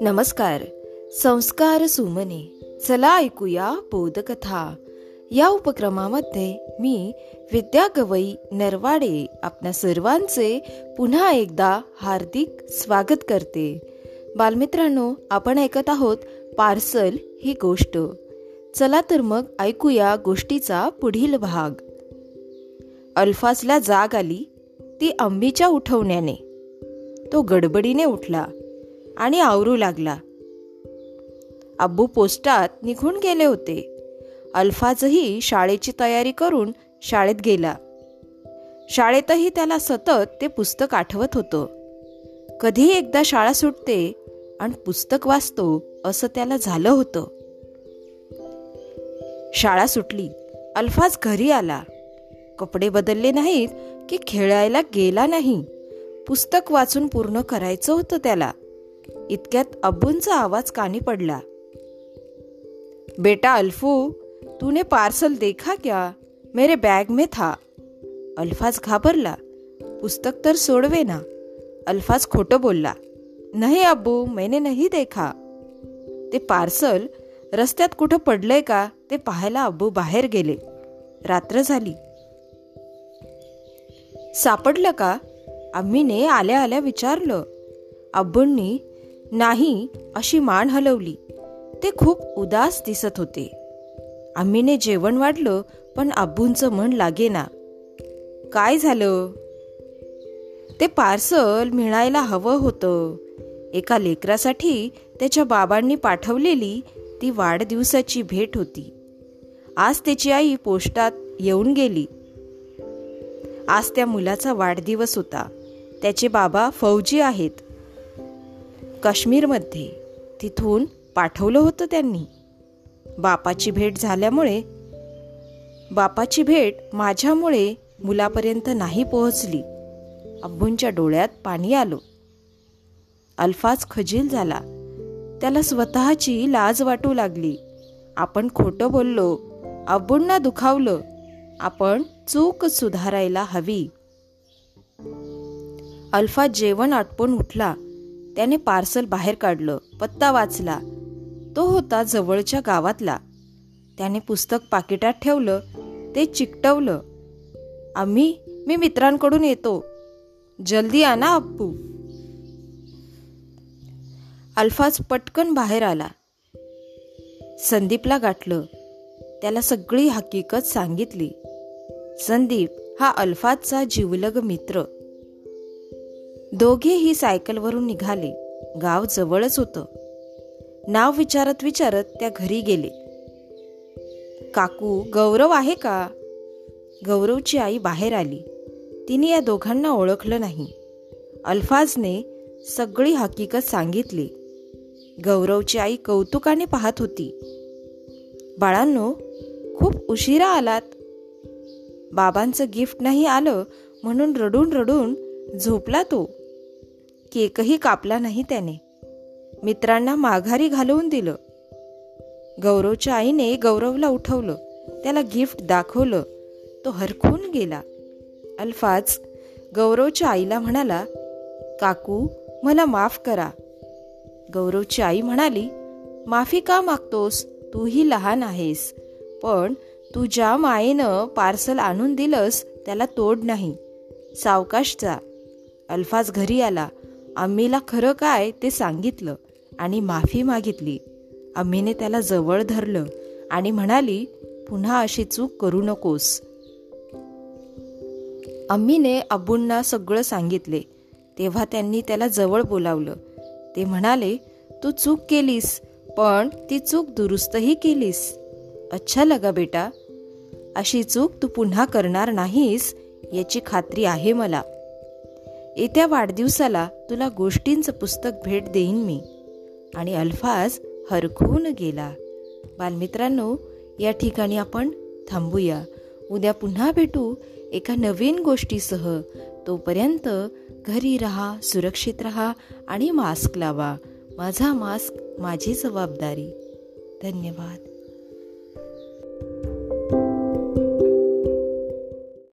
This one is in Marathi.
नमस्कार संस्कार सुमने चला ऐकूया बोधकथा. या उपक्रमामध्ये मी विद्या गवई नरवाडे आपल्या सर्वांचे पुन्हा एकदा हार्दिक स्वागत करते. बालमित्रांनो आपण ऐकत आहोत पार्सल ही गोष्ट. चला तर मग ऐकूया गोष्टीचा पुढील भाग. अल्फासला जाग आली ती अंबीच्या उठवण्याने. तो गडबडीने उठला आणि आवरू लागला. अब्बू पोस्टात निघून गेले होते. अल्फाजही शाळेची तयारी करून शाळेत गेला. शाळेतही त्याला सतत ते पुस्तक आठवत होतं. कधी एकदा शाळा सुटते आणि पुस्तक वाचतो असं त्याला झालं होतं. शाळा सुटली. अल्फाज घरी आला. कपडे बदलले नाहीत की खेळायला गेला नाही. पुस्तक वाचून पूर्ण करायचं होतं त्याला. इतक्यात अब्बूंचा आवाज कानी पडला. बेटा अल्फू तूने पार्सल देखा क्या? मेरे बैग में था. अल्फाज घाबरला. पुस्तक तर सोडवे ना. अल्फाज खोटं बोलला. नाही अब्बू मैंने नहीं देखा. ते पार्सल रस्त्यात कुठं पडलंय का? ते पाहायला अब्बू बाहेर गेले. रात्र झाली. सापडलं का? आम्हीने आल्या आल्या विचारलं. अब्बूंनी नाही अशी मान हलवली. ते खूप उदास दिसत होते. आम्हीने जेवण वाढलं पण अब्बूंचं मन लागेना. काय झालं? ते पार्सल मिळायला हवं होतं. एका लेकरासाठी त्याच्या बाबांनी पाठवलेली ती वाढदिवसाची भेट होती. आज त्याची आई पोस्टात येऊन गेली. आज त्या मुलाचा वाढदिवस होता. त्याचे बाबा फौजी आहेत. काश्मीरमध्ये तिथून पाठवलं होतं त्यांनी. बापाची भेट झाल्यामुळे बापाची भेट माझ्यामुळे मुलापर्यंत नाही पोहोचली. अब्बूंच्या डोळ्यात पाणी आलो. अल्फाज खजील झाला. त्याला स्वतःची लाज वाटू लागली. आपण खोटं बोललो. अब्बूंना दुखावलं. आपण चूक सुधारायला हवी. अल्फा जेवण आटपून उठला. त्याने पार्सल बाहेर काढलं. पत्ता वाचला. तो होता जवळच्या गावातला. त्याने पुस्तक पाकिटात ठेवलं. ते चिकटवलं. आम्ही मी मित्रांकडून येतो. जल्दी आणा अप्पू. अल्फाज पटकन बाहेर आला. संदीपला गाठलं. त्याला सगळी हकीकत सांगितली. संदीप हा अल्फाजचा जीवलग मित्र. दोघेही सायकलवरून निघाले. गाव जवळच होतं. नाव विचारत विचारत त्या घरी गेले. काकू गौरव आहे का? गौरवची आई बाहेर आली. तिने या दोघांना ओळखलं नाही. अल्फाजने सगळी हकीकत सांगितली. गौरवची आई कौतुकाने पाहत होती. बाळांनो खूप उशिरा आलात. बाबांचं गिफ्ट नाही आलं म्हणून रडून रडून झोपला तो. केकही कापला नाही त्याने. मित्रांना माघारी घालवून दिलं. गौरवच्या आईने गौरवला उठवलं. त्याला गिफ्ट दाखवलं. तो हरखून गेला. अल्फाज गौरवच्या आईला म्हणाला काकू मला माफ करा. गौरवची आई म्हणाली माफी का मागतोस? तूही लहान आहेस. पण तू ज्या मायेनं पार्सल आणून दिलंस त्याला तोड नाही. सावकाश जा. अल्फाज घरी आला. आम्हीला खरं काय ते सांगितलं आणि माफी मागितली. आम्हीने त्याला जवळ धरलं आणि म्हणाली पुन्हा अशी चूक करू नकोस. अम्मीने अब्बूंना सगळं सांगितले. तेव्हा त्यांनी त्याला जवळ बोलावलं. ते म्हणाले तू चूक केलीस पण ती चूक दुरुस्तही केलीस. अच्छा लगा बेटा. अशी चूक तू पुन्हा करणार नाहीस याची खात्री आहे मला. येत्या वाढदिवसाला तुला गोष्टींचं पुस्तक भेट देईन मी. आणि अल्फाज हरखून गेला. बालमित्रांनो या ठिकाणी आपण थांबूया. उद्या पुन्हा भेटू एका नवीन गोष्टीसह. तोपर्यंत घरी राहा सुरक्षित रहा आणि मास्क लावा. माझा मास्क माझी जबाबदारी. धन्यवाद.